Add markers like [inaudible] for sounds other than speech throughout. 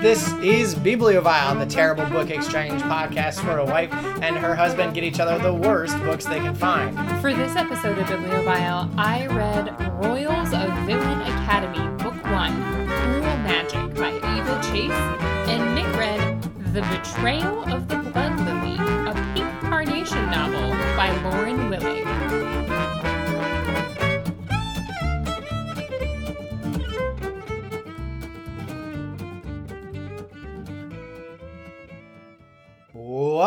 This is Bibliovile, the terrible book exchange podcast where a wife and her husband get each other the worst books they can find. For this episode of Bibliovile, I read Royals of Villain Academy, Book 1, Cruel Magic by Eva Chase, and Nick read The Betrayal of the Blood Lily, a pink carnation novel by Lauren Willig.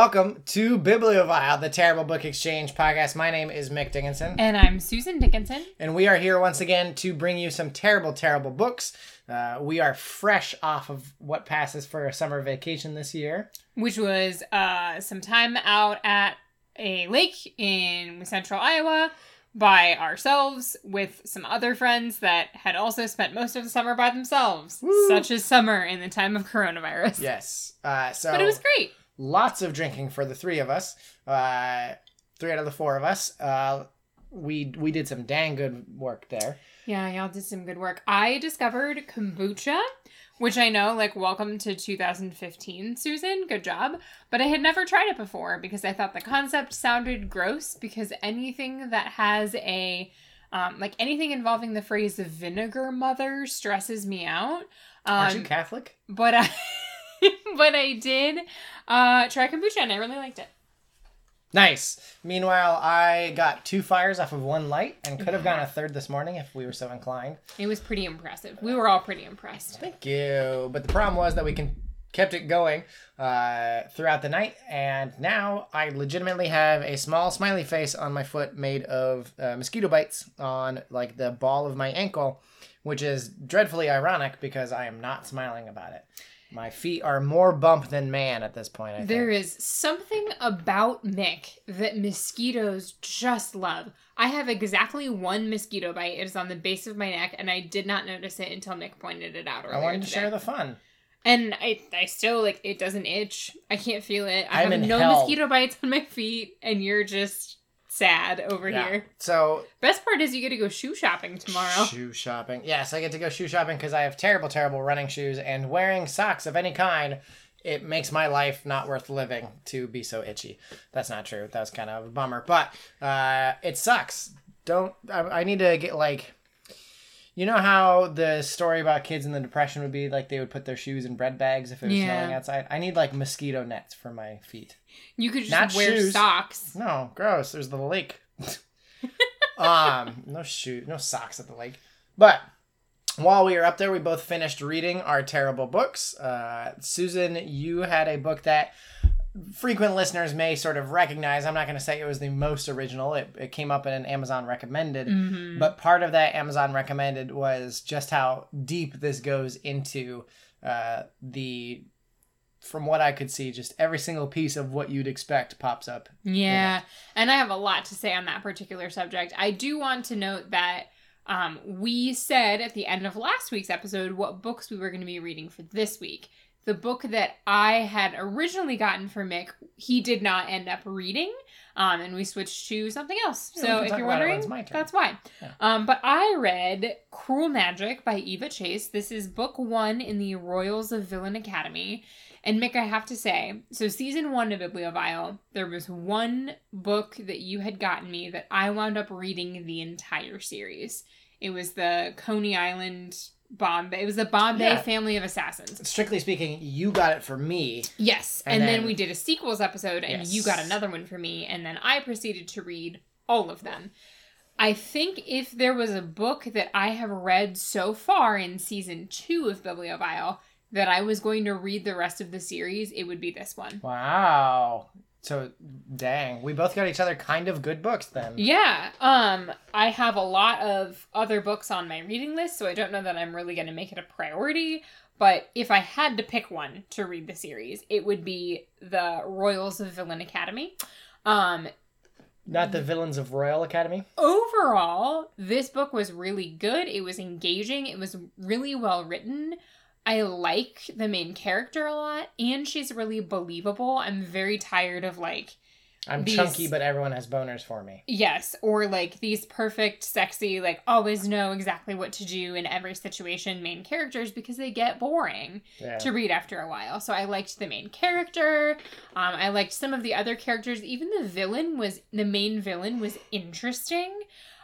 Welcome to Bibliovile, the terrible book exchange podcast. My name is Mick Dickinson, And I'm Susan Dickinson. and we are here once again to bring you some terrible, terrible books. Uh, we are fresh off of what passes for a summer vacation this year. which was uh, some time out at a lake in central Iowa by ourselves with some other friends that had also spent most of the summer by themselves. Woo. Such is summer in the time of coronavirus. Yes. Uh, so But it was great. Lots of drinking for the three of us. Uh, three out of the four of us. Uh, we we did some dang good work there. Yeah, y'all did some good work. I discovered kombucha, which I know, like, welcome to 2015, Susan. Good job. But I had never tried it before because I thought the concept sounded gross because anything that has a, um, like, anything involving the phrase vinegar mother stresses me out. Aren't you Um, Catholic? but I, [laughs] [laughs] but I did uh, try kombucha and I really liked it. Nice. Meanwhile, I got two fires off of one light and could have gone a third this morning if we were so inclined. It was pretty impressive. We were all pretty impressed. Thank you. But the problem was that we can kept it going uh, throughout the night, and now I legitimately have a small smiley face on my foot made of uh, mosquito bites on like the ball of my ankle, which is dreadfully ironic because I am not smiling about it. My feet are more bump than man at this point. I think. There is something about Mick that mosquitoes just love. I have exactly one mosquito bite. It is on the base of my neck, and I did not notice it until Nick pointed it out earlier I wanted to today. share the fun. And I, I still like it doesn't itch. I can't feel it. I I'm have no hell. mosquito bites on my feet, and you're just sad over Yeah. here. So Best part is you get to go shoe shopping tomorrow. Shoe shopping. Yes, I get to go shoe shopping because I have terrible, terrible running shoes, and wearing socks of any kind, it makes my life not worth living to be so itchy. That's not true. That was kind of a bummer, but uh, it sucks. Don't. I, I need to get like. You know how the story about kids in the depression would be like they would put their shoes in bread bags if it was Yeah. snowing outside. I need like mosquito nets for my feet. You could just Not wear shoes. socks. No, gross. There's the lake. [laughs] um, no shoe, no socks at the lake. But while we were up there, we both finished reading our terrible books. Uh, Susan, you had a book that frequent listeners may sort of recognize. I'm not going to say it was the most original. It, it came up in an Amazon recommended, Mhm. but part of that Amazon recommended was just how deep this goes into uh, the. From what I could see, just every single piece of what you'd expect pops up Yeah, and I have a lot to say on that particular subject. I do want to note that um, we said at the end of last week's episode what books we were going to be reading for this week. The book that I had originally gotten for Mick, he did not end up reading, um, and we switched to something else. Yeah, so if you're wondering, it's my turn. that's why. Yeah. Um, but I read Cruel Magic by Eva Chase. This is book one in the Royals of Villain Academy. And Mick, I have to say, so season one of Bibliovile, there was one book that you had gotten me that I wound up reading the entire series. It was the Coney Island Bombay. It was the Bombay Yeah. Family of Assassins. strictly speaking, you got it for me. Yes, And and, then, then- we did a sequels episode, and you got another one for me, and then I proceeded to read all of them. I think if there was a book that I have read so far in season two of Bibliovile that I was going to read the rest of the series, it would be this one. Wow. So, dang, we both got each other kind of good books then. Yeah, um, I have a lot of other books on my reading list, so I don't know that I'm really going to make it a priority. But if I had to pick one to read the series, it would be the Royals of Villain Academy. Um, Not the villains of Royal Academy. overall, this book was really good. It was engaging. It was really well written. I like the main character a lot, and she's really believable. I'm very tired of like I'm these- chunky, but everyone has boners for me. Yes, or like these perfect, sexy, like always know exactly what to do in every situation main characters because they get boring Yeah. to read after a while. So I liked the main character. Um, I liked some of the other characters. Even the villain was the main villain was interesting.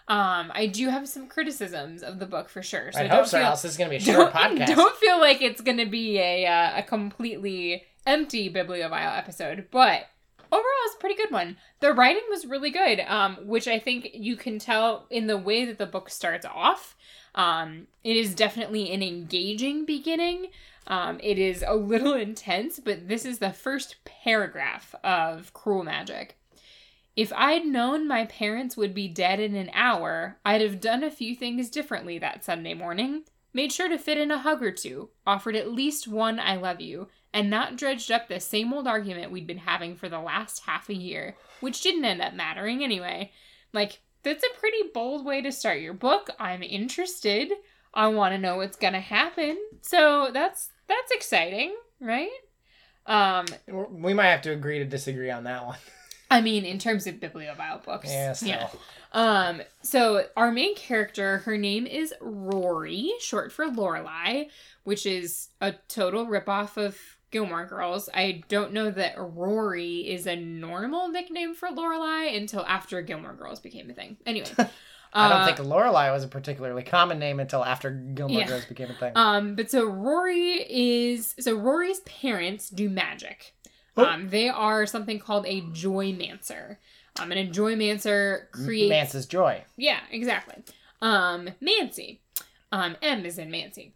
Um, I do have some criticisms of the book for sure. So I don't hope so. feel Else this is gonna be a [laughs] short podcast. don't feel like it's gonna be a uh, a completely empty bibliovile episode, but overall it's a pretty good one. The writing was really good, um, which I think you can tell in the way that the book starts off. Um, it is definitely an engaging beginning. Um, it is a little [laughs] intense, but this is the first paragraph of Cruel Magic. If I'd known my parents would be dead in an hour, I'd have done a few things differently that Sunday morning. Made sure to fit in a hug or two, offered at least one I love you, and not dredged up the same old argument we'd been having for the last half a year, which didn't end up mattering anyway. Like, that's a pretty bold way to start your book. I'm interested. I want to know what's gonna happen. So that's that's exciting, right? Um, We might have to agree to disagree on that one. [laughs] I mean, in terms of bibliovile books. Yeah, still. Um, so our main character, her name is Rory, short for Lorelai, which is a total ripoff of Gilmore Girls. I don't know that Rory is a normal nickname for Lorelai until after Gilmore Girls became a thing. Anyway. [laughs] I don't uh, think Lorelai was a particularly common name until after Gilmore Yeah. Girls became a thing. Um, but so Rory is so Rory's parents do magic. Oh. Um, they are something called a joymancer. Um, and a joymancer creates Mance's joy. Yeah, exactly. Um, Mancy. Um, M is in Mancy.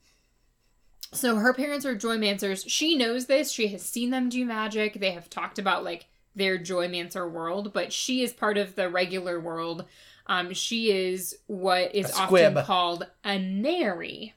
So her parents are joymancers. She knows this. She has seen them do magic. They have talked about like their joymancer world, but she is part of the regular world. Um, she is what is often called a nary.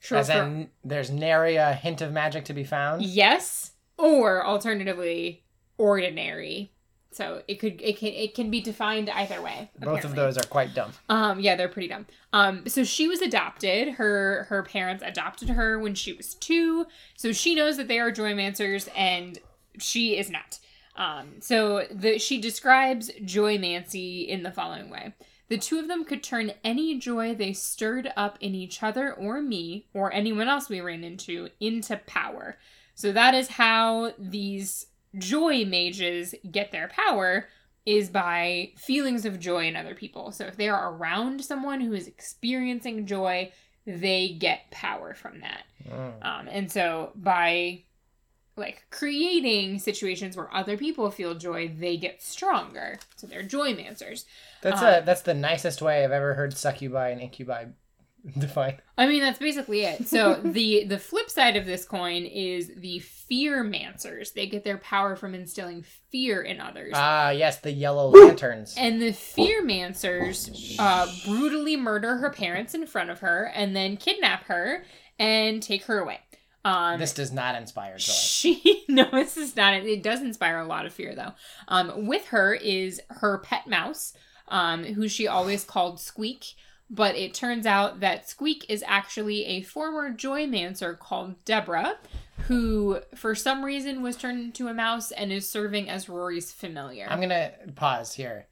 Short As for- in, there's nary a hint of magic to be found. yes, or alternatively, ordinary. So it could it can it can be defined either way. Both of those are quite dumb. Um, yeah, they're pretty dumb. Um, so she was adopted. Her her parents adopted her when she was two. So she knows that they are joymancers, and she is not. Um, so the she describes joymancy in the following way: the two of them could turn any joy they stirred up in each other or me or anyone else we ran into into power. So that is how these joy mages get their power is by feelings of joy in other people. So if they are around someone who is experiencing joy, they get power from that. Mm. Um, and so by like creating situations where other people feel joy, they get stronger. So they're joy mancers. That's Uh, a that's the nicest way I've ever heard succubi and incubi [laughs] defined. I mean, that's basically it. So [laughs] the the flip side of this coin is the fear mancers. They get their power from instilling fear in others. Ah, yes, the yellow lanterns. And the fear mancers uh, brutally murder her parents in front of her and then kidnap her and take her away. Um, this does not inspire joy. [laughs] she no, this is not. It does inspire a lot of fear though. Um, with her is her pet mouse, um, who she always called Squeak. But it turns out that Squeak is actually a former Joymancer called Deborah, who for some reason was turned into a mouse and is serving as Rory's familiar. I'm gonna pause here.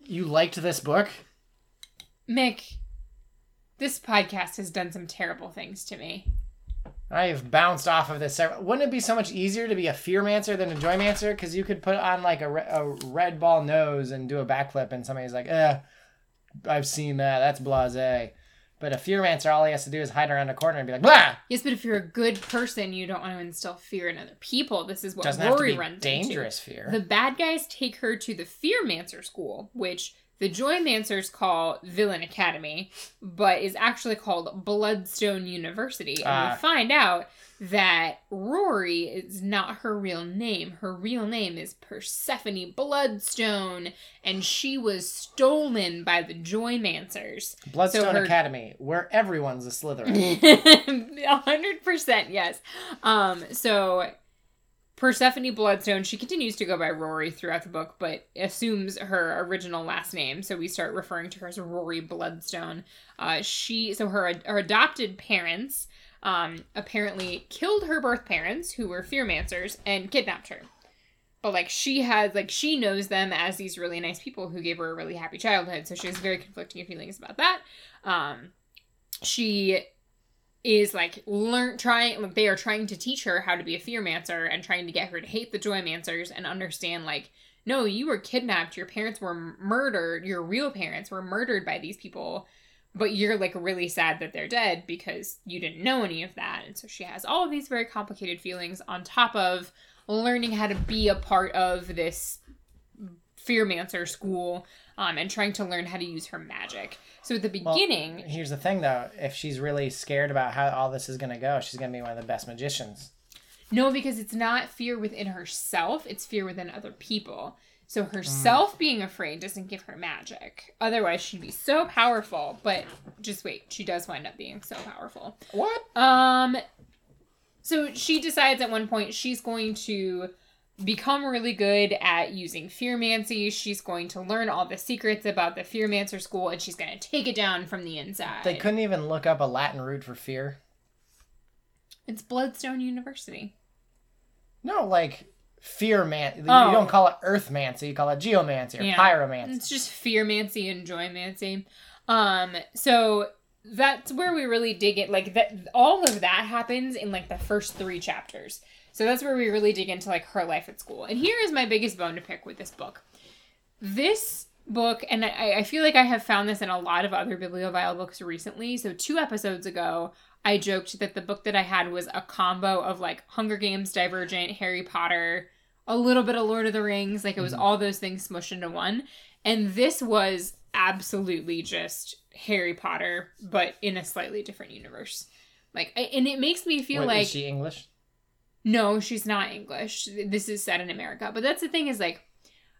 You liked this book? Mick, this podcast has done some terrible things to me. I've bounced off of this. several- Wouldn't it be so much easier to be a fearmancer than a joymancer? Because you could put on like a, re- a red ball nose and do a backflip, and somebody's like, "Eh, I've seen that. That's blasé." But a fearmancer, all he has to do is hide around a corner and be like, "Blah." Yes, but if you're a good person, you don't want to instill fear in other people. This is what Doesn't Rory runs dangerous fear. The bad guys take her to the Fearmancer school, which the Joymancers call Villain Academy, but is actually called Bloodstone University. And Ah. we find out that Rory is not her real name. Her real name is Persephone Bloodstone, and she was stolen by the Joymancers. Bloodstone so her- Academy, where everyone's a Slytherin. [laughs] A hundred percent, yes. Um, so Persephone Bloodstone, she continues to go by Rory throughout the book, but assumes her original last name. So we start referring to her as Rory Bloodstone. Uh, she, so her her adopted parents, um, apparently killed her birth parents, who were fearmancers, and kidnapped her. but like she has like she knows them as these really nice people who gave her a really happy childhood so she has very conflicting feelings about that um she is like learn trying like they are trying to teach her how to be a fearmancer and trying to get her to hate the joymancers and understand like no you were kidnapped your parents were murdered your real parents were murdered by these people but you're like really sad that they're dead because you didn't know any of that. And so she has all of these very complicated feelings on top of learning how to be a part of this fearmancer school um, and trying to learn how to use her magic. So at the beginning well, here's the thing though. If she's really scared about how all this is going to go she's going to be one of the best magicians. No because it's not fear within herself. It's fear within other people so herself mm. being afraid doesn't give her magic. Otherwise, she'd be so powerful. But just wait, she does wind up being so powerful. What? Um. So she decides at one point she's going to become really good at using fearmancy. She's going to learn all the secrets about the fearmancer school, and she's going to take it down from the inside. They couldn't even look up a Latin root for fear. It's Bloodstone University. No, like fearman. Oh. You don't call it earthmancy, you call it geomancy or yeah. pyromancy. It's just fearmancy and joymancy. Um, so that's where we really dig it. Like that, all of that happens in like the first three chapters. So that's where we really dig into like her life at school. And here is my biggest bone to pick with this book. This book, and I, I feel like I have found this in a lot of other Bibliovile books recently. So two episodes ago, I joked that the book that I had was a combo of like Hunger Games, Divergent, Harry Potter, a little bit of Lord of the Rings. Like it was mm-hmm. all those things smushed into one. And this was absolutely just Harry Potter, but in a slightly different universe. Like, and it makes me feel like. Is she English? No, she's not English. This is set in America. But that's the thing is like,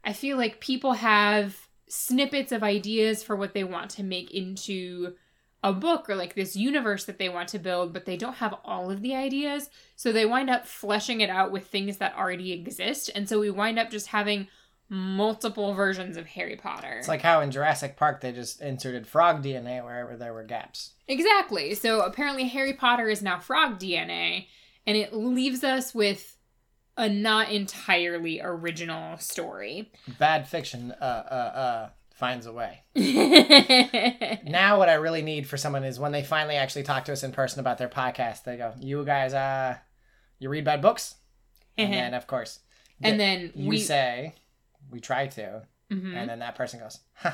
I feel like people have snippets of ideas for what they want to make into a book or like this universe that they want to build, but they don't have all of the ideas. So they wind up fleshing it out with things that already exist. And so we wind up just having multiple versions of Harry Potter. It's like how in Jurassic Park they just inserted frog DNA wherever there were gaps. Exactly. So apparently Harry Potter is now frog DNA, and it leaves us with a not entirely original story. Bad fiction. Uh, uh, uh finds a way. [laughs] [laughs] now what I really need for someone is when they finally actually talk to us in person about their podcast, they go, "You guys uh you read bad books?" and [laughs] then of course, and then you we... say, "We try to." Mm-hmm. And then that person goes, I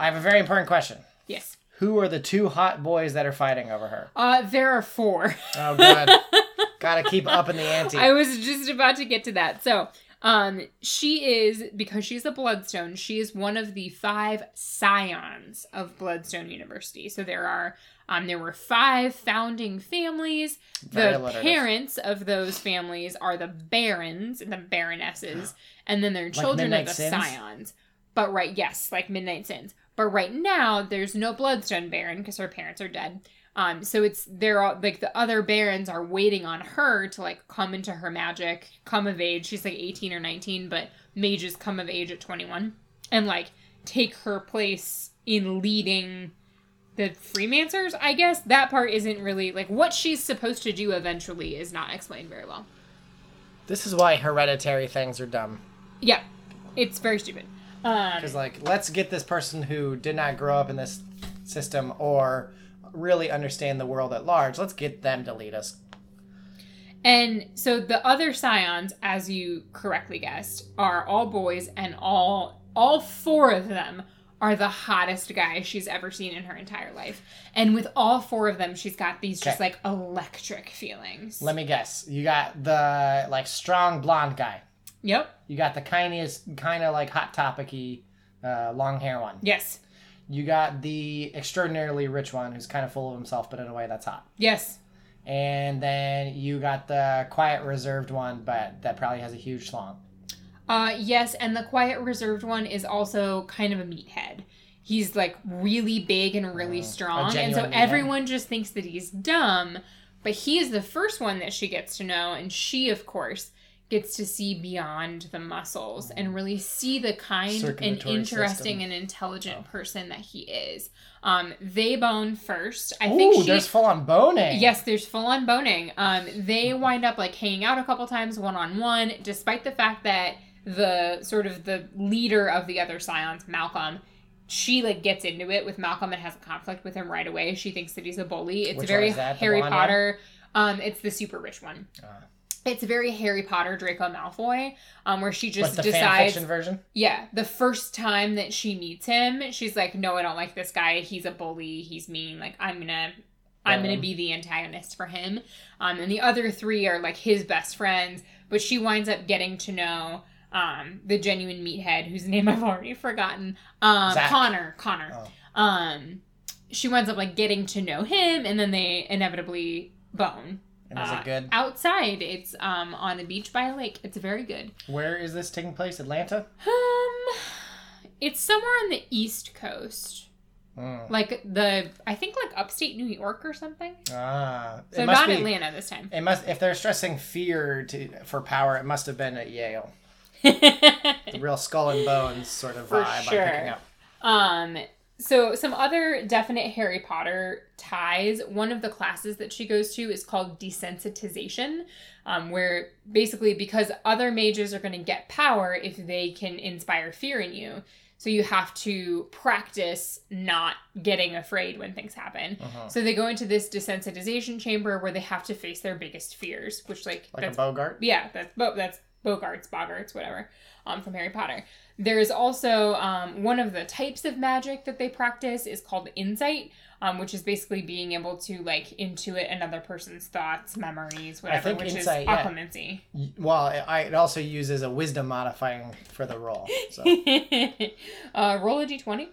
have a very important question. Yes. Who are the two hot boys that are fighting over her? Uh, there are four. oh, good. Gotta keep up in the ante. I was just about to get to that. So, um, she is because she's a Bloodstone. She is one of the five scions of Bloodstone University. So there are um, there were five founding families. the parents of those families are the barons and the baronesses, [gasps] and then they're children like of the Sins? scions. But right, yes, like Midnight Sins. But right now, there's no Bloodstone Baron because her parents are dead. Um, so it's they're all like the other barons are waiting on her to like come into her magic, come of age. She's like 18 or 19, but mages come of age at 21 and like take her place in leading the Fearmancers. I guess that part isn't really like what she's supposed to do eventually is not explained very well. This is why hereditary things are dumb. Yeah, it's very stupid. Because um, like, let's get this person who did not grow up in this system or really understand the world at large, let's get them to lead us. And so the other scions, as you correctly guessed, are all boys, and all all four of them are the hottest guys she's ever seen in her entire life. And with all four of them, she's got these just like electric feelings. Let me guess. You got the like strong blonde guy. Yep. You got the kindest, kind of like hot topicy, uh, long hair one. Yes. You got the extraordinarily rich one who's kind of full of himself, but in a way that's hot. Yes. And then you got the quiet, reserved one, but that probably has a huge schlong. Uh, yes, and the quiet, reserved one is also kind of a meathead. He's like really big and really uh, strong, and so everyone just thinks that he's dumb. But he is the first one that she gets to know, and she, of course, gets to see beyond the muscles and really see the kind and interesting system. and intelligent person that he is. Um, they bone first. I Ooh, think she there's full on boning. Yes, there's full on boning. Um, they wind up like hanging out a couple times one on one, despite the fact that the sort of the leader of the other scions, Malcolm, she like gets into it with Malcolm and has a conflict with him right away. She thinks that he's a bully. It's Which very one is that? Harry? Potter. Um, it's the super rich one. Ah. It's very Harry Potter Draco Malfoy, um, where she just decides version. yeah, the first time that she meets him, she's like, "No, I don't like this guy. He's a bully. He's mean. Like, I'm gonna, I'm gonna be the antagonist for him." Um, and the other three are like his best friends, but she winds up getting to know um the genuine meathead, whose [laughs] name I've already forgotten. Um, Zach. Connor. Connor. Oh. Um, she winds up like getting to know him, and then they inevitably bone. And is Uh, it good? Outside, it's um on a beach by a lake. It's very good. Where is this taking place? Atlanta. Um, it's somewhere on the East Coast, Mm. like the I think like upstate New York or something. Ah, So not be. Atlanta this time. It must. If they're stressing fear to for power, it must have been at Yale. The [laughs] real skull and bones sort of For vibe sure. I'm picking up. um. So some other definite Harry Potter ties. One of the classes that she goes to is called desensitization, um, where basically because other mages are going to get power if they can inspire fear in you. So you have to practice not getting afraid when things happen. Uh-huh. So they go into this desensitization chamber where they have to face their biggest fears, which like, Like that's a Boggart. yeah, that's that's Boggarts, Boggarts, whatever, um, from Harry Potter. There is also um, one of the types of magic that they practice is called insight, um, which is basically being able to like intuit another person's thoughts, memories, whatever, think which insight, is yeah. occlumency. Well, it, I, it also uses a wisdom modifying for the roll. So, [laughs] uh, roll a d20.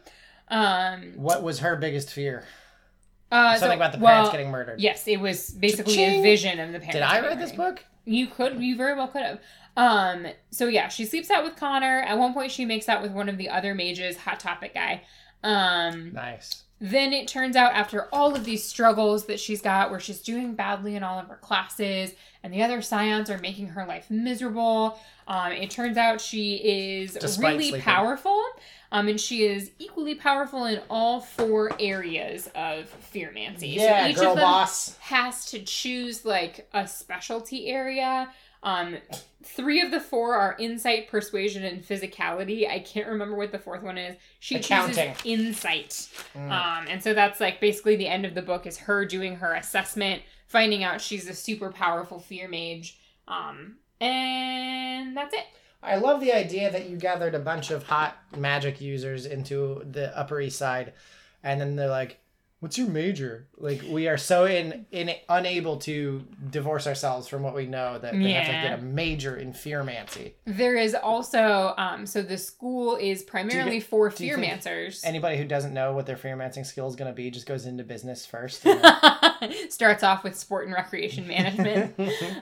Um, what was her biggest fear? uh, Something so- about the well, parents getting murdered. Yes, it was basically a Cha-ching. vision of the parents. Did I read this book? You could, you very well could have. Um, so yeah, she sleeps out with Connor. At one point, she makes out with one of the other mages, Hot Topic guy. Um, Nice. then it turns out after all of these struggles that she's got, where she's doing badly in all of her classes, and the other scions are making her life miserable. Um, it turns out she is Despite really sleeping. powerful. Um, and she is equally powerful in all four areas of fearmancy. Yeah, so each girl of them boss. has to choose like a specialty area. Um, three of the four are insight, persuasion, and physicality. I can't remember what the fourth one is. She Accounting. chooses insight. Mm. Um, and so that's like basically the end of the book is her doing her assessment, finding out she's a super powerful fear mage. Um, and that's it. I love the idea that you gathered a bunch of hot magic users into the Upper East Side, and then they're like, "What's your major?" Like we are so in in unable to divorce ourselves from what we know that they have to get a major in fearmancy. There is also um, so the school is primarily for you think fearmancers. Anybody who doesn't know what their fearmancing skill is going to be just goes into business first. [laughs] and Starts off with sport and recreation management.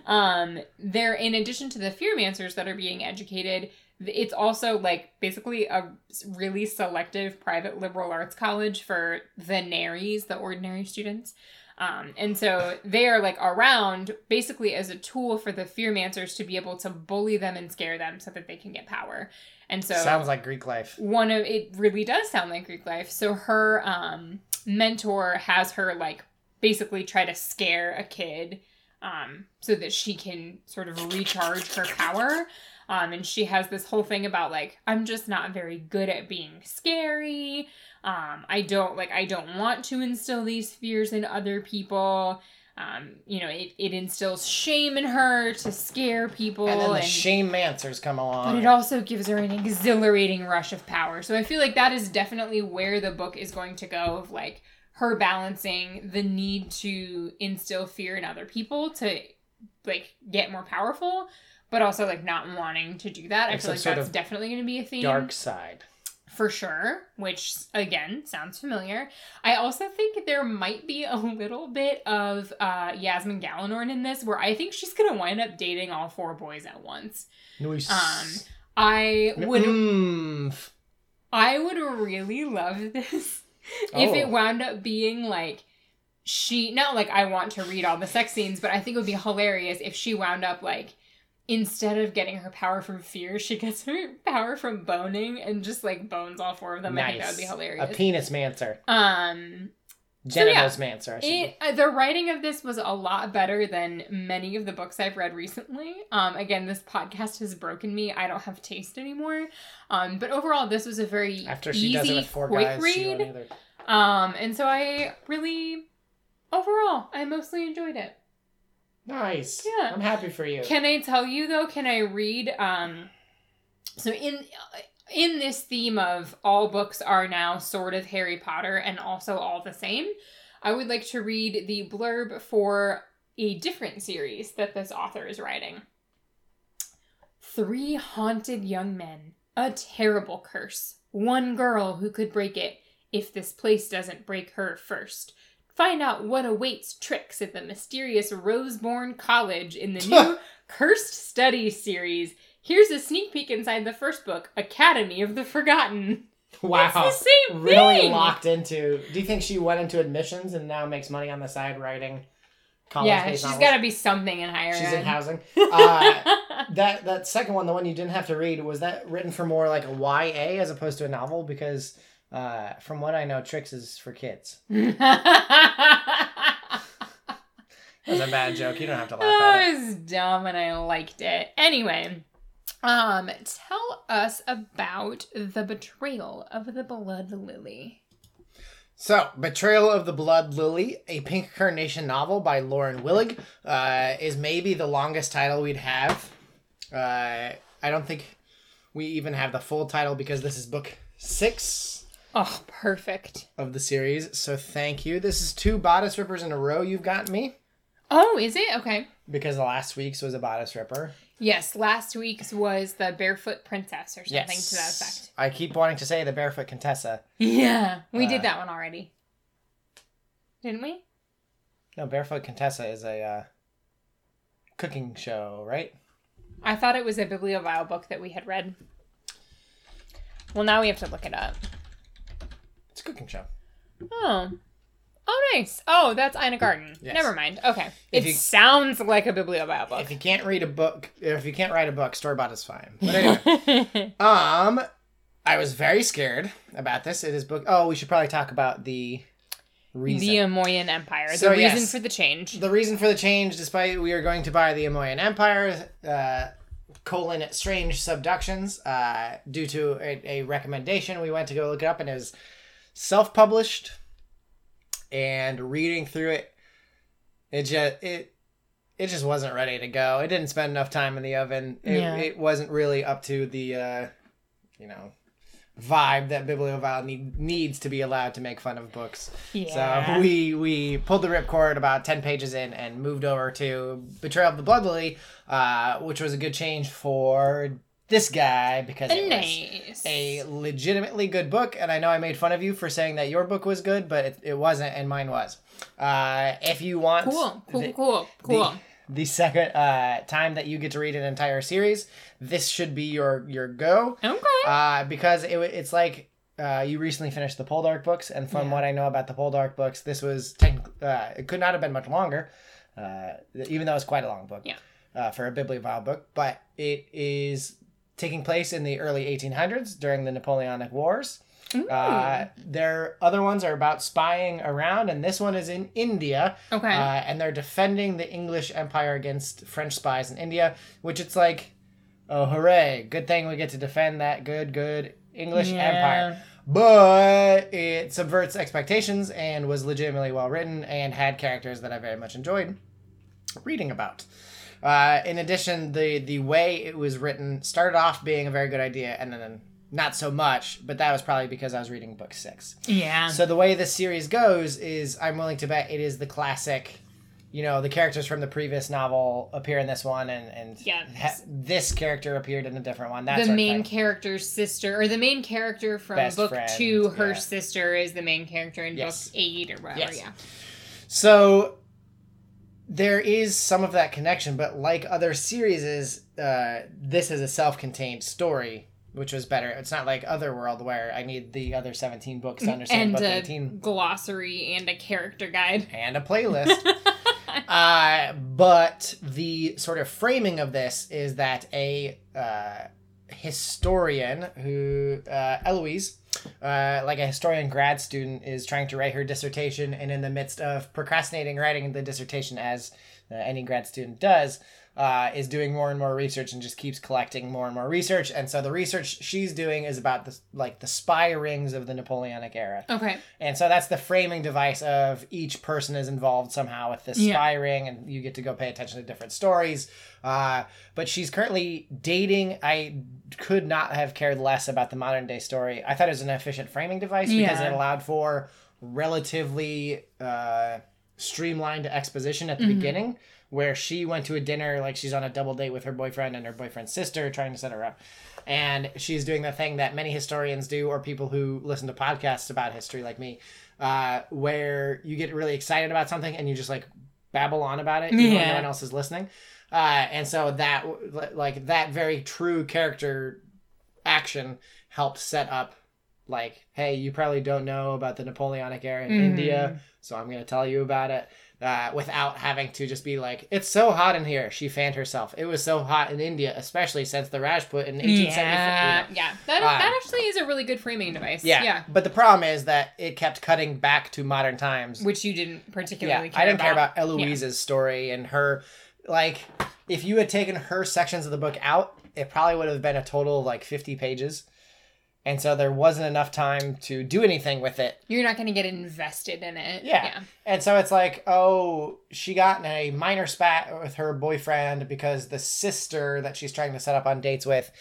[laughs] um, there, in addition to the fearmancers that are being educated, it's also like basically a really selective private liberal arts college for the naries, the ordinary students. Um, and so they are like around basically as a tool for the fearmancers to be able to bully them and scare them so that they can get power. And so Sounds like Greek life. one of it really does sound like Greek life. So her um mentor has her like basically try to scare a kid um so that she can sort of recharge her power. Um and she has this whole thing about like I'm just not very good at being scary. Um I don't like I don't want to instill these fears in other people. Um, you know, it, it instills shame in her to scare people And then the and shame mancers come along. but it also gives her an exhilarating rush of power. So I feel like that is definitely where the book is going to go of like her balancing the need to instill fear in other people to like get more powerful, but also like not wanting to do that. I feel like that's definitely going to be a theme dark side. for sure, which again sounds familiar. I also think there might be a little bit of uh, Yasmine Galenorn in this, where I think she's gonna wind up dating all four boys at once. Nice. Um, I would, Mm. I would really love this [laughs] if Oh. it wound up being like she, not like I want to read all the sex scenes, but I think it would be hilarious if she wound up like instead of getting her power from fear, she gets her power from boning and just like bones all four of them. I think that would be hilarious. A penis mancer. um, Genitals mancer. I should it, uh, the writing of this was a lot better than many of the books I've read recently. Um, again, this podcast has broken me. I don't have taste anymore. Um, but overall, this was a very. After she easy, does it with four quick guys, read. Um, and so I really, overall, I mostly enjoyed it. Nice. Yeah. I'm happy for you. Can I tell you though? Can I read? Um, so in in this theme of all books are now sort of Harry Potter and also all the same, I would like to read the blurb for a different series that this author is writing. Three haunted young men, a terrible curse, one girl who could break it if this place doesn't break her first. Find out what awaits tricks at the mysterious Roseborn College in the [laughs] new Cursed Studies series. Here's a sneak peek inside the first book, Academy of the Forgotten. [laughs] wow. It's the same really thing. locked into. Do you think she went into admissions and now makes money on the side writing college yeah, she's got to be something in higher She's in ed. housing. [laughs] Uh, that that second one, the one you didn't have to read, was that written for more like a YA as opposed to a novel? Because uh, from what I know, Tricks is for kids. [laughs] That's a bad joke. You don't have to laugh Oh, at it. it was dumb and I liked it. Anyway, um, tell us about the betrayal of the blood lily. So, Betrayal of the Blood Lily, a Pink Carnation novel by Lauren Willig, uh, is maybe the longest title we'd have. Uh, I don't think we even have the full title because this is book six Oh, perfect. of the series. So, thank you. This is two bodice rippers in a row you've gotten me Oh, is it? Okay. because the last week's was a bodice ripper. Yes, last week's was the barefoot princess or something to that effect. I keep wanting to say the Barefoot Contessa. Yeah, we Uh, did that one already. Didn't we? No, Barefoot Contessa is a uh, cooking show, right? I thought it was a bibliovile book that we had read. Well, now we have to look it up. A cooking show. Oh. Oh, nice. Oh, that's Ina Garten. Yes. Never mind. Okay. If it you- sounds like a bibliovile book. If you can't read a book, if you can't write a book, store bought is fine. [laughs] But anyway, um, I was very scared about this. It is book. Oh, we should probably talk about the reason. the Amoyan Empire. So, the reason yes. for the change. the reason for the change, despite we are going to buy the Amoyan Empire, uh, colon strange subductions, uh, due to a, a recommendation, we went to go look it up, and it was self-published. And reading through it, it just it it just wasn't ready to go. It didn't spend enough time in the oven. It, Yeah. it wasn't really up to the uh, you know vibe that bibliovile need, needs to be allowed to make fun of books. Yeah. So we we pulled the ripcord about ten pages in and moved over to Betrayal of the Blood Lily, uh, which was a good change for this guy because it was a legitimately good book. And I know I made fun of you for saying that your book was good, but it, it wasn't, and mine was. Uh, if you want cool. Cool. the- cool. Cool. the, the second uh, time that you get to read an entire series, this should be your your go okay. uh, because it, it's like uh, you recently finished the Poldark books, and from Yeah. what I know about the Poldark books, this was technic- uh, it could not have been much longer, uh, even though it's quite a long book Yeah. uh, for a bibliovile book. But it is taking place in the early 1800s during the Napoleonic Wars. Uh, their other ones are about spying around, and this one is in India, okay. uh, and they're defending the English Empire against French spies in India, which it's like, oh hooray! Good thing we get to defend that good, good English Yeah. Empire. But it subverts expectations and was legitimately well written and had characters that I very much enjoyed reading about. Uh, in addition, the the way it was written started off being a very good idea, and then not so much. But that was probably because I was reading book six. Yeah. So the way this series goes is, I'm willing to bet it is the classic. You know, the characters from the previous novel appear in this one, and and Yes. ha- this character appeared in a different one. That the main character's sister, or the main character from Best book friend, two, her yeah. sister is the main character in Yes. book eight or whatever. Yes. Yeah. So there is some of that connection, but like other series, is uh, this is a self-contained story, which was better. It's not like Otherworld where I need the other seventeen books to understand And book a eighteen glossary and a character guide. and a playlist. [laughs] Uh, but the sort of framing of this is that a uh, historian who, uh, Eloise, uh, like a historian grad student, is trying to write her dissertation, and in the midst of procrastinating writing the dissertation, as uh, any grad student does, uh, is doing more and more research and just keeps collecting more and more research. And so the research she's doing is about the like the spy rings of the Napoleonic era. Okay. And so that's the framing device of each person is involved somehow with this Yeah. spy ring, and you get to go pay attention to different stories. Uh, but she's currently dating. I could not have cared less about the modern day story. I thought it was an efficient framing device because it allowed for relatively uh, streamlined exposition at the Mhm. beginning. Where she went to a dinner, like she's on a double date with her boyfriend and her boyfriend's sister, trying to set her up and she's doing the thing that many historians do or people who listen to podcasts about history like me uh, where you get really excited about something and you just like babble on about it even when Yeah. no one else is listening uh, and so that like that very true character action helped set up like hey you probably don't know about the napoleonic era in Mhm. india so i'm going to tell you about it uh, without having to just be like, it's so hot in here. She fanned herself. It was so hot in India, especially since the Rajput in 1874. Yeah, yeah. That, Uh, that actually is a really good framing device. Yeah. yeah. But the problem is that it kept cutting back to modern times. Which you didn't Yeah, particularly care about. I didn't care about. about Eloise's story and her. Like, if you had taken her sections of the book out, it probably would have been a total of like 50 pages. And so there wasn't enough time to do anything with it. You're not going to get invested in it. Yeah. And so it's like, oh, she got in a minor spat with her boyfriend because the sister that she's trying to set up on dates with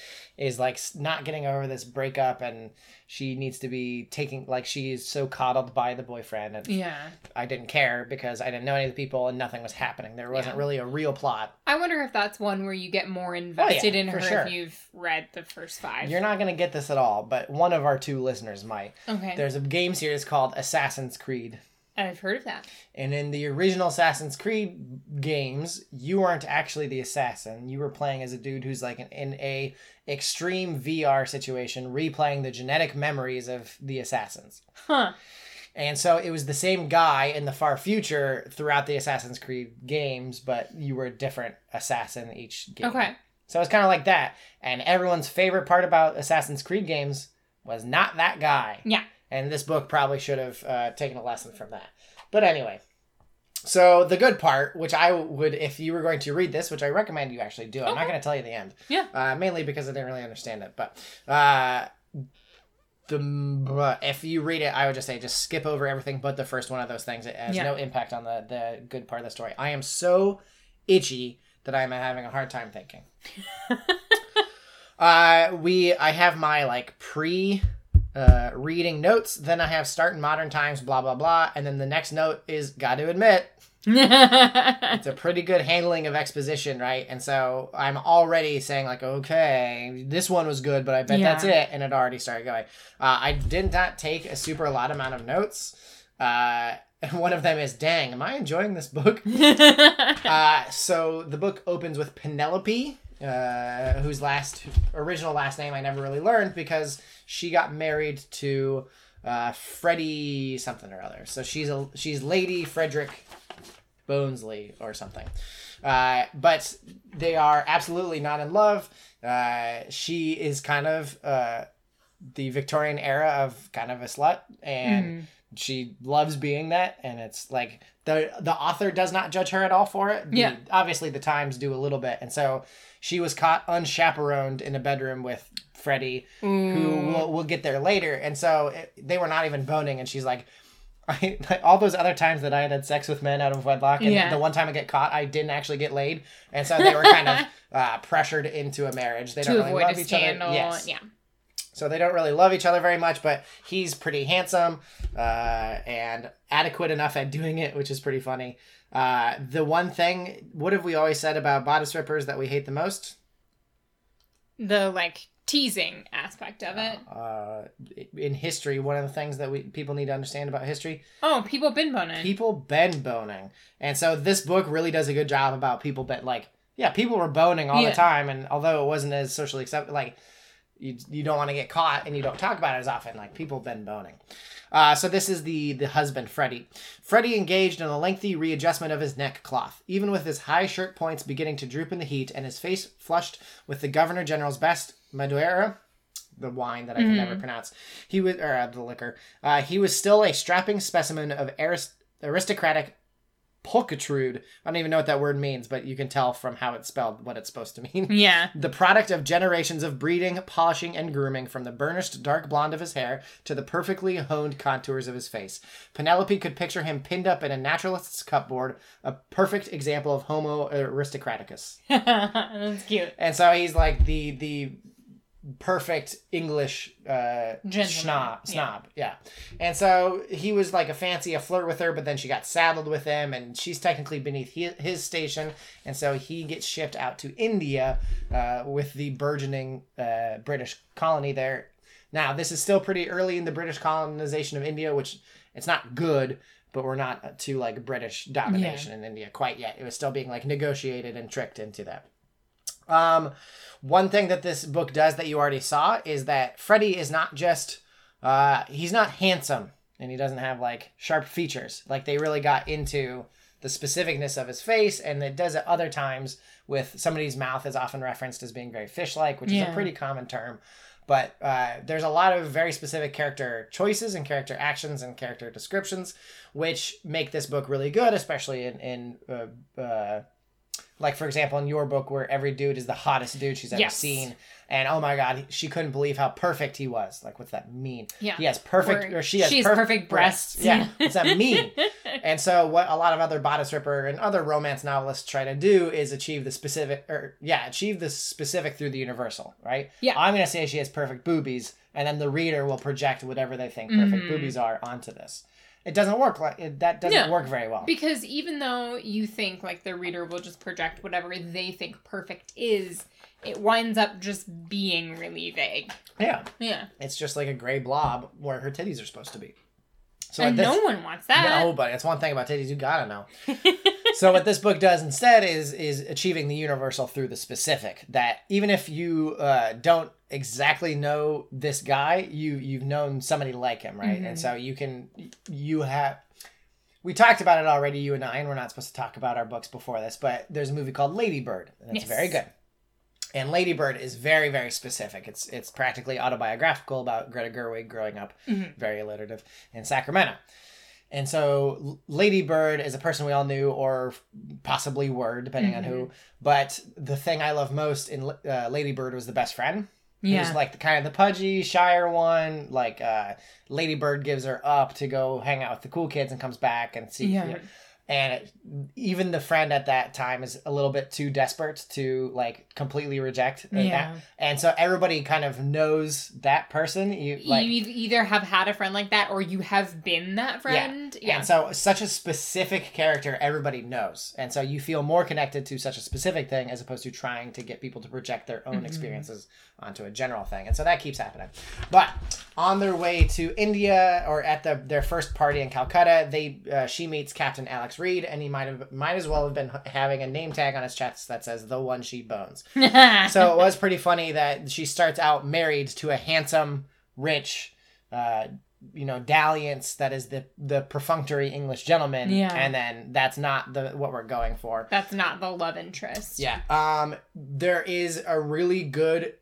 is like not getting over this breakup and she needs to be taking, like, she's so coddled by the boyfriend. And Yeah. I didn't care because I didn't know any of the people and nothing was happening. There wasn't Yeah. really a real plot. I wonder if that's one where you get more oh, invested in Oh, for her sure. if you've read the first five. You're not going to get this at all, but one of our two listeners might. okay. There's a game series called Assassin's Creed. I've heard of that. And in the original Assassin's Creed games, you weren't actually the assassin. You were playing as a dude who's like an, in a extreme VR situation, replaying the genetic memories of the assassins. Huh. And so it was the same guy in the far future throughout the Assassin's Creed games, but you were a different assassin each game. Okay. So it's kind of like that. And everyone's favorite part about Assassin's Creed games was not that guy. Yeah. And this book probably should have uh, taken a lesson from that. But anyway, so the good part, which I would, if you were going to read this, which I recommend you actually do, I'm not going to tell you the end. Yeah. Uh, mainly because I didn't really understand it. But uh, the if you read it, I would just say just skip over everything but the first one of those things. It has Yeah. no impact on the the good part of the story. I am so itchy that I'm having a hard time thinking. [laughs] uh, we I have my like pre uh, reading notes. Then I have start in modern times, blah blah blah, and then the next note is got to admit [laughs] it's a pretty good handling of exposition, right? And so I'm already saying like, okay, this one was good, but I bet Yeah. that's it, and it already started going. Uh, I did not take a super lot amount of notes. Uh, and [laughs] one of them is, dang, am I enjoying this book? [laughs] Uh, so the book opens with Penelope, uh, whose last original last name I never really learned because she got married to uh, Freddie something or other. So she's a she's Lady Frederick Bonesley or something. Uh, but they are absolutely not in love. Uh, she is kind of uh, the Victorian era of kind of a slut, and Mm. she loves being that. And it's like the the author does not judge her at all for it. The- Yeah. obviously the Times do a little bit, and so she was caught unchaperoned in a bedroom with Freddie, who we'll, we'll get there later. And so it, they were not even boning, and she's like. [laughs] I, like, all those other times that I had had sex with men out of wedlock, and Yeah. the one time I get caught, I didn't actually get laid, and so they were kind of [laughs] uh, pressured into a marriage. They to don't really love each scandal. other. Yes. Yeah. So they don't really love each other very much, but he's pretty handsome uh, and adequate enough at doing it, which is pretty funny. Uh, the one thing, what have we always said about bodice rippers that we hate the most? The like teasing aspect of it. Uh, in history, one of the things that we people need to understand about history, Oh, people been boning. people been boning, and so this book really does a good job about people, but like, yeah, people were boning all Yeah. the time, and although it wasn't as socially accepted, like. You, you don't want to get caught and you don't talk about it as often. Like people have been boning. Uh, so this is the the husband, Freddie. Freddie engaged in a lengthy readjustment of his neck cloth, even with his high shirt points beginning to droop in the heat and his face flushed with the governor general's best Madeira, the wine that I can never pronounce. He was or uh, the liquor. Uh, he was still a strapping specimen of arist- aristocratic pulchritude. I don't even know what that word means, but you can tell from how it's spelled what it's supposed to mean. [laughs] Yeah. The product of generations of breeding, polishing, and grooming, from the burnished dark blonde of his hair to the perfectly honed contours of his face. Penelope could picture him pinned up in a naturalist's cupboard, a perfect example of Homo aristocraticus. [laughs] That's cute. And so he's like the the perfect English uh Gentleman, snob yeah. snob. Yeah. And so he was like a fancy a flirt with her, but then she got saddled with him and she's technically beneath his, his station and so he gets shipped out to India uh with the burgeoning uh British colony there. Now, this is still pretty early in the British colonization of India, which it's not good, but we're not to like British domination in India quite yet. It was still being like negotiated and tricked into that. Um, one thing that this book does that you already saw is that Freddy is not just uh, he's not handsome and he doesn't have like sharp features. Like they really got into the specificness of his face, and it does it other times with somebody's mouth is often referenced as being very fish-like, which is a pretty common term. But uh, there's a lot of very specific character choices and character actions and character descriptions, which make this book really good, especially in in uh, uh, like for example in your book where every dude is the hottest dude she's ever Yes. seen and oh my god she couldn't believe how perfect he was like what's that mean Yeah. he has perfect Where or she has she perf- perfect breasts. yeah [laughs] what's that mean and so what a lot of other bodice ripper and other romance novelists try to do is achieve the specific or yeah achieve the specific through the universal right Yeah. i'm gonna say she has perfect boobies and then the reader will project whatever they think perfect Mhm. boobies are onto this it doesn't work like it, that doesn't No. work very well Because even though you think like the reader will just project whatever they think perfect is, it winds up just being really vague. yeah Yeah. It's just like a gray blob where her titties are supposed to be. So and this, no one wants that. no, but it's one thing about titties you gotta know. [laughs] so what this book does instead is is achieving the universal through the specific. That even if you uh, don't exactly know this guy, you you've known somebody like him, right? Mhm. And so you can you have. We talked about it already, you and I, and we're not supposed to talk about our books before this, but there's a movie called Lady Bird, and it's Yes. very good. And Lady Bird is very, very specific. It's it's practically autobiographical about Greta Gerwig growing up, Mhm. very alliterative, in Sacramento. And so Lady Bird is a person we all knew, or possibly were, depending on who. But the thing I love most in uh, Lady Bird was the best friend. Yeah. Who's like the kind of the pudgy, shyer one. Like uh, Lady Bird gives her up to go hang out with the cool kids and comes back and see. Yeah. you know, and even the friend at that time is a little bit too desperate to like completely reject Yeah. that. and so everybody kind of knows that person you like you either have had a friend like that or you have been that friend. Yeah. and so such a specific character everybody knows and so you feel more connected to such a specific thing as opposed to trying to get people to project their own Mhm. experiences onto a general thing and so that keeps happening but on their way to india or at the their first party in calcutta they uh, she meets captain alex reid and he might have might as well have been having a name tag on his chest that says the one she bones [laughs] so it was pretty funny that she starts out married to a handsome, rich, uh, you know, dalliance that is the the perfunctory English gentleman. Yeah. And then that's not the what we're going for. That's not the love interest. Yeah. Um there is a really good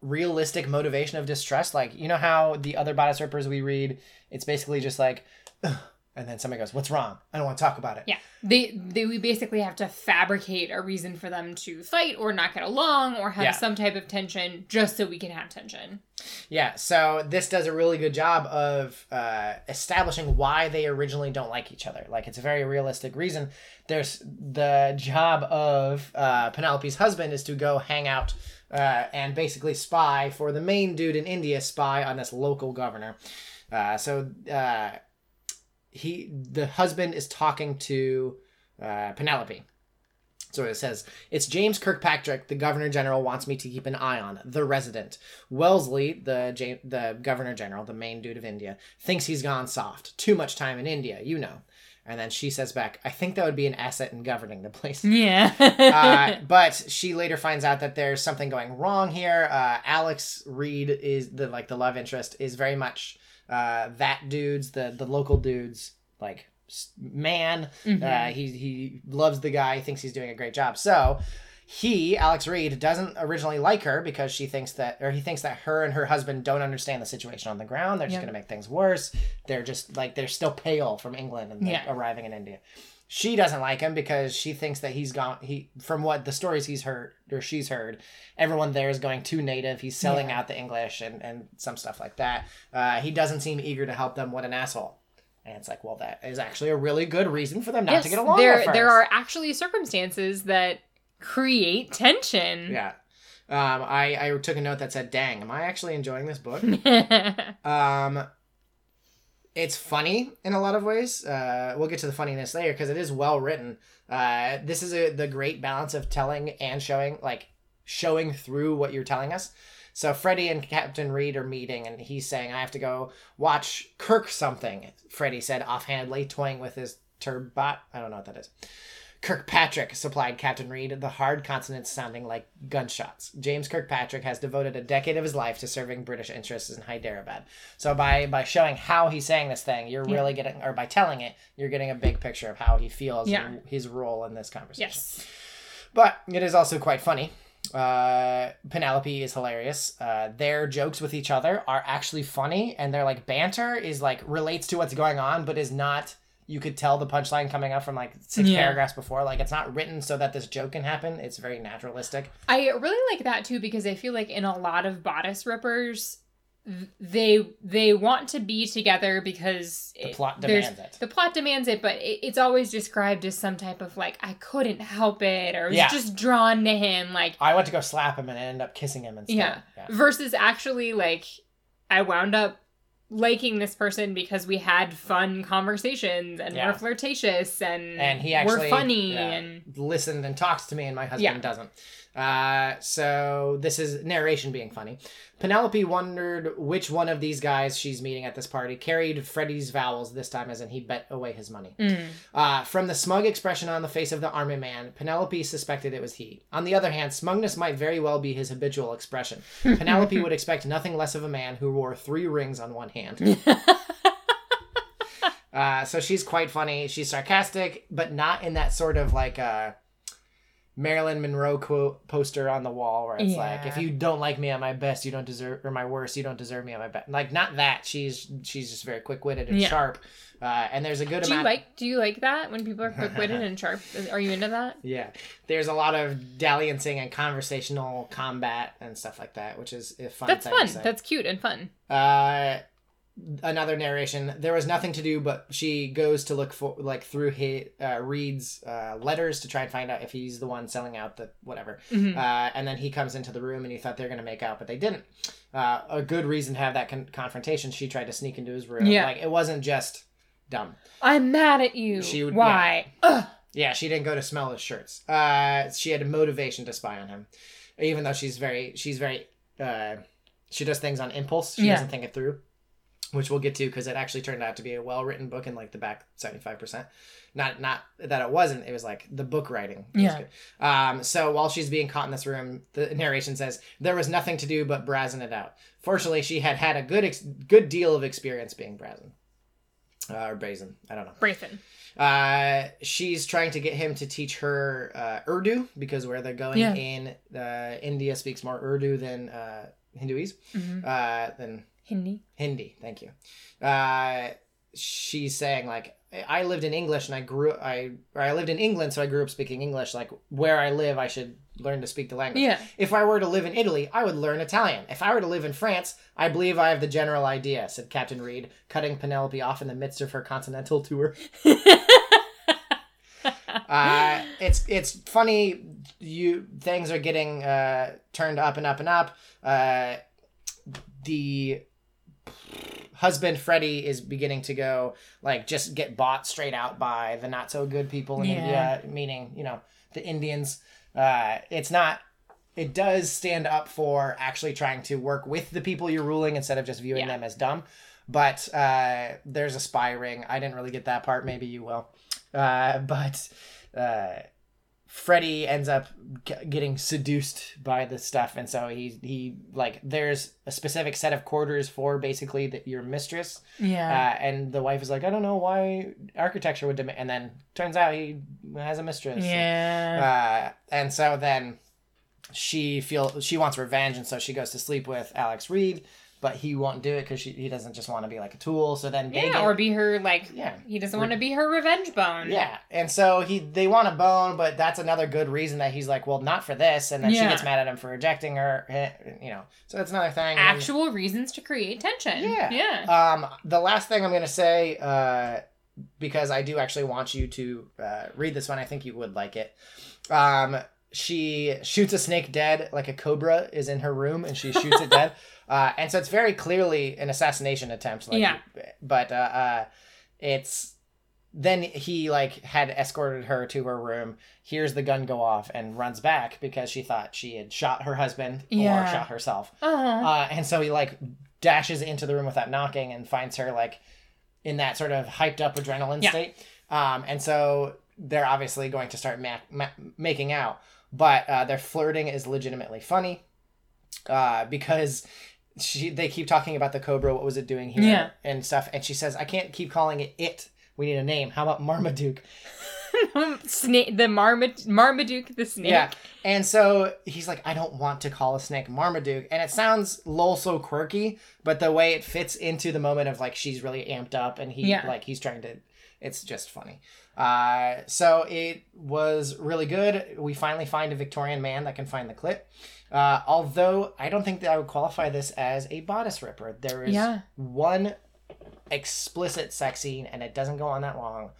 realistic motivation of distress. Like, you know how the other bodice rippers we read, it's basically just like "Ugh," and then somebody goes, What's wrong? I don't want to talk about it. Yeah. They they we basically have to fabricate a reason for them to fight or not get along or have Yeah. some type of tension just so we can have tension. Yeah, so this does a really good job of uh, establishing why they originally don't like each other. Like, it's a very realistic reason. There's the job of uh, Penelope's husband is to go hang out uh, and basically spy for the main dude in India, spy on this local governor. Uh, so uh, he, the husband, is talking to uh, Penelope. So it says, It's James Kirkpatrick, the Governor General, wants me to keep an eye on, the resident. Wellesley, the, Ja- the Governor General, the main dude of India, thinks he's gone soft. Too much time in India, you know. And then she says back, I think that would be an asset in governing the place. [laughs] Yeah. uh, [laughs] but she later finds out that there's something going wrong here. Uh, Alex Reid is the like the love interest is very much uh, that dude's the the local dude's like man. Mhm. Uh, he he loves the guy, thinks he's doing a great job. So he Alex Reid doesn't originally like her because she thinks that or he thinks that her and her husband don't understand the situation on the ground. They're just Yep. going to make things worse. They're just like they're still pale from England and Yeah. arriving in India. She doesn't like him because she thinks that he's gone. He from what the stories he's heard or she's heard, everyone there is going too native. He's selling Yeah. out the English and and some stuff like that. Uh, he doesn't seem eager to help them. What an asshole! And it's like, well, that is actually a really good reason for them not to get along. there there are actually circumstances that create tension. Yeah. Um, I, I took a note that said, dang, am I actually enjoying this book? [laughs] um, it's funny in a lot of ways. Uh, we'll get to the funniness later because it is well written. Uh, this is a, the great balance of telling and showing, like showing through what you're telling us. So Freddie and Captain Reid are meeting, and he's saying, "I have to go watch Kirk something." Freddie said offhandedly, toying with his turbot. I don't know what that is. Kirkpatrick supplied Captain Reid, the hard consonants sounding like gunshots. James Kirkpatrick has devoted a decade of his life to serving British interests in Hyderabad. So by by showing how he's saying this thing, you're Yeah. really getting, or by telling it, you're getting a big picture of how he feels Yeah. and his role in this conversation. yes. But it is also quite funny. Uh, Penelope is hilarious. Uh, their jokes with each other are actually funny, and their like banter is like relates to what's going on, but is not. You could tell the punchline coming up from like six Yeah. paragraphs before. Like it's not written so that this joke can happen. It's very naturalistic. I really like that too because I feel like in a lot of bodice rippers they they want to be together because The plot demands it. The plot demands it, but it, it's always described as some type of like I couldn't help it or I was just drawn to him like I went to go slap him and end up kissing him instead. Yeah. yeah. versus actually like I wound up liking this person because we had fun conversations and Yeah. we're flirtatious and And he actually we're funny yeah, and listened and talks to me, and my husband Yeah. doesn't. Uh, so this is narration being funny. Penelope wondered which one of these guys she's meeting at this party carried Freddie's vowels this time, as in he bet away his money. Mm. Uh, from the smug expression on the face of the army man, Penelope suspected it was he. On the other hand, smugness might very well be his habitual expression. [laughs] Penelope would expect nothing less of a man who wore three rings on one hand. [laughs] Uh, so she's quite funny. She's sarcastic, but not in that sort of like uh, Marilyn Monroe quote poster on the wall where it's like, "If you don't like me at my best, you don't deserve, or my worst, you don't deserve me at my best." Like not that. She's she's just very quick witted and Yeah. sharp. Uh, and there's a good Do you like do you like that when people are quick witted and sharp? Are you into that? yeah, there's a lot of dalliancing and conversational combat and stuff like that, which is a fun. That's fun. That's cute and fun. Uh, another narration. There was nothing to do, but she goes to look for like through his uh, Reid's uh, letters to try and find out if he's the one selling out the whatever. Mhm. Uh, and then he comes into the room and you thought they're gonna make out, but they didn't. Uh, a good reason to have that con- confrontation. She tried to sneak into his room. Yeah. like it wasn't just dumb. I'm mad at you. She would- Why? Ugh. Yeah, she didn't go to smell his shirts. Uh, she had a motivation to spy on him, even though she's very, she's very, uh, she does things on impulse. She Yeah. doesn't think it through, which we'll get to because it actually turned out to be a well-written book in like the back seventy-five percent. Not, not that it wasn't. It was like the book writing. was Yeah. good. Um. So while she's being caught in this room, the narration says there was nothing to do but brazen it out. Fortunately, she had had a good, ex- good deal of experience being brazen. Uh, or brazen. I don't know. Brazen. Uh, she's trying to get him to teach her uh, Urdu because where they're going Yeah. in uh, India speaks more Urdu than uh, Hinduese, hmm uh, than Hindi. Hindi. Thank you. Uh, she's saying like I lived in English and I grew I or I lived in England so I grew up speaking English. Like where I live, I should learn to speak the language. Yeah. If I were to live in Italy, I would learn Italian. If I were to live in France, I believe I have the general idea," said Captain Reid, cutting Penelope off in the midst of her continental tour. [laughs] uh, it's it's funny. You things are getting uh, turned up and up and up. Uh, the husband Freddie is beginning to go like just get bought straight out by the not so good people in Yeah. India, meaning you know the Indians. Uh, it's not. It does stand up for actually trying to work with the people you're ruling instead of just viewing Yeah. them as dumb. But uh, there's a spy ring. I didn't really get that part. Maybe you will. Uh, but uh, Freddy ends up g- getting seduced by this stuff, and so he he like there's a specific set of quarters for basically the, your mistress, Yeah. uh, and the wife is like, I don't know why architecture would demand, and then turns out he has a mistress. yeah. Uh, and so then she feel she wants revenge, and so she goes to sleep with Alex Reid, but he won't do it because he doesn't just want to be like a tool. So then yeah. get- Or be her like. yeah. He doesn't want to be her revenge bone. Yeah, and so he they want a bone, but that's another good reason that he's like, well, not for this, and then she gets mad at him for rejecting her, eh, you know. So that's another thing. And- Actual reasons to create tension. Yeah. Yeah. Um, the last thing I'm gonna say, uh, because I do actually want you to uh, read this one. I think you would like it. Um, she shoots a snake dead, like a cobra is in her room, and she shoots it dead. [laughs] Uh, and so it's very clearly an assassination attempt. Like, Yeah. But uh, uh, it's then he like had escorted her to her room hears the gun go off and runs back because she thought she had shot her husband Yeah. or shot herself Uh-huh. uh, and so he like dashes into the room without knocking and finds her like in that sort of hyped up adrenaline Yeah. state. Um, and so they're obviously going to start ma- ma- making out, but uh, their flirting is legitimately funny uh, because she they keep talking about the cobra. What was it doing here? Yeah. and stuff. And she says, "I can't keep calling it it. We need a name. How about Marmaduke?" [laughs] snake, the Marmad- Marmaduke, the snake. Yeah. And so he's like, I don't want to call a snake Marmaduke. And it sounds lol so quirky, but the way it fits into the moment of like she's really amped up and he Yeah. like he's trying to it's just funny. Uh so it was really good. We finally find a Victorian man that can find the clip. Uh, although I don't think that I would qualify this as a bodice ripper. There is Yeah. one explicit sex scene and it doesn't go on that long.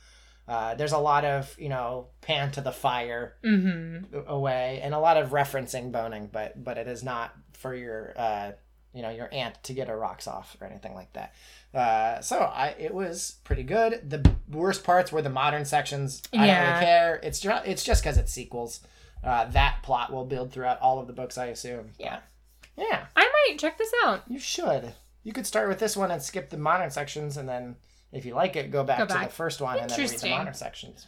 Uh, there's a lot of, you know, pan to the fire Mm-hmm. away and a lot of referencing boning but but it is not for your uh you know your aunt to get her rocks off or anything like that uh so i it was pretty good the worst parts were the modern sections i don't really care it's just it's just because it's sequels uh that plot will build throughout all of the books i assume. Yeah. yeah. I might check this out. you should. You could start with this one and skip the modern sections and then if you like it go back, Go to the first one and then read the modern sections.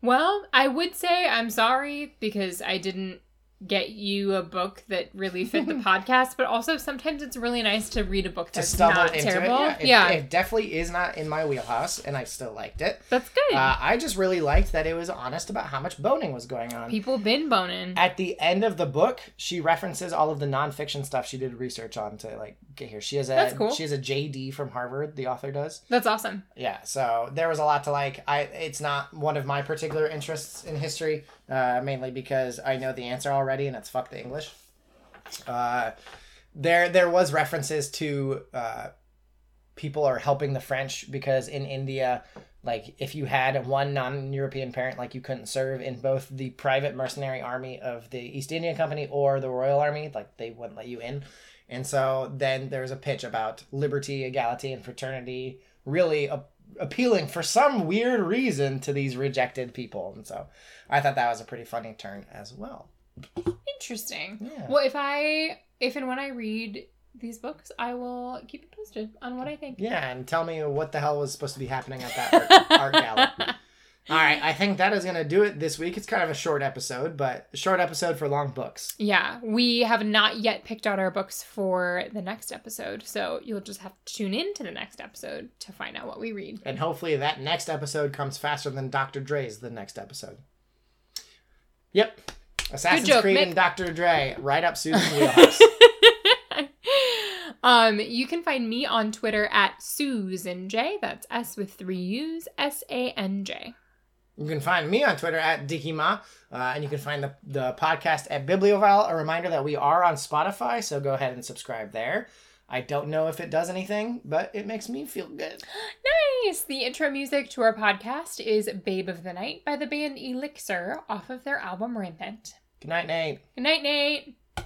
Well, I would say I'm sorry because I didn't get you a book that really fit the [laughs] podcast, but also sometimes it's really nice to read a book to that's stumble not into terrible. it yeah, it, it definitely is not in my wheelhouse and i still liked it that's good. Uh, I just really liked that it was honest about how much boning was going on. People been boning. At the end of the book, she references all of the nonfiction stuff she did research on to like get here. She has a That's cool. she has a JD from Harvard. The author does. That's awesome. Yeah, so there was a lot to like. I it's not one of my particular interests in history, uh, mainly because I know the answer already, and it's fuck the English. Uh, there there was references to uh, people are helping the French because in India, like if you had one non-European parent, like you couldn't serve in both the private mercenary army of the East India Company or the Royal Army, like they wouldn't let you in. And so then there's a pitch about liberty, equality, and fraternity, really a- appealing for some weird reason to these rejected people. And so I thought that was a pretty funny turn as well. Interesting. Yeah. Well, if I if and when I read these books, I will keep you posted on what I think. Yeah, and tell me what the hell was supposed to be happening at that [laughs] art, art gala. All right, I think that is going to do it this week. It's kind of a short episode, but a short episode for long books. Yeah, we have not yet picked out our books for the next episode, so you'll just have to tune in to the next episode to find out what we read. And hopefully that next episode comes faster than Dr. Dre's the next episode. Yep. Assassin's joke, Creed Mick. and Dr. Dre, right up Susan's [laughs] wheelhouse. um, you can find me on Twitter at Susan J. That's S with three U's, S A N J. You can find me on Twitter at DickyMa, uh, and you can find the, the podcast at Bibliovile. A reminder that we are on Spotify, so go ahead and subscribe there. I don't know if it does anything, but it makes me feel good. [gasps] Nice. The intro music to our podcast is "Babe of the Night" by the band Elixir off of their album Rampant. Good night, Nate. Good night, Nate.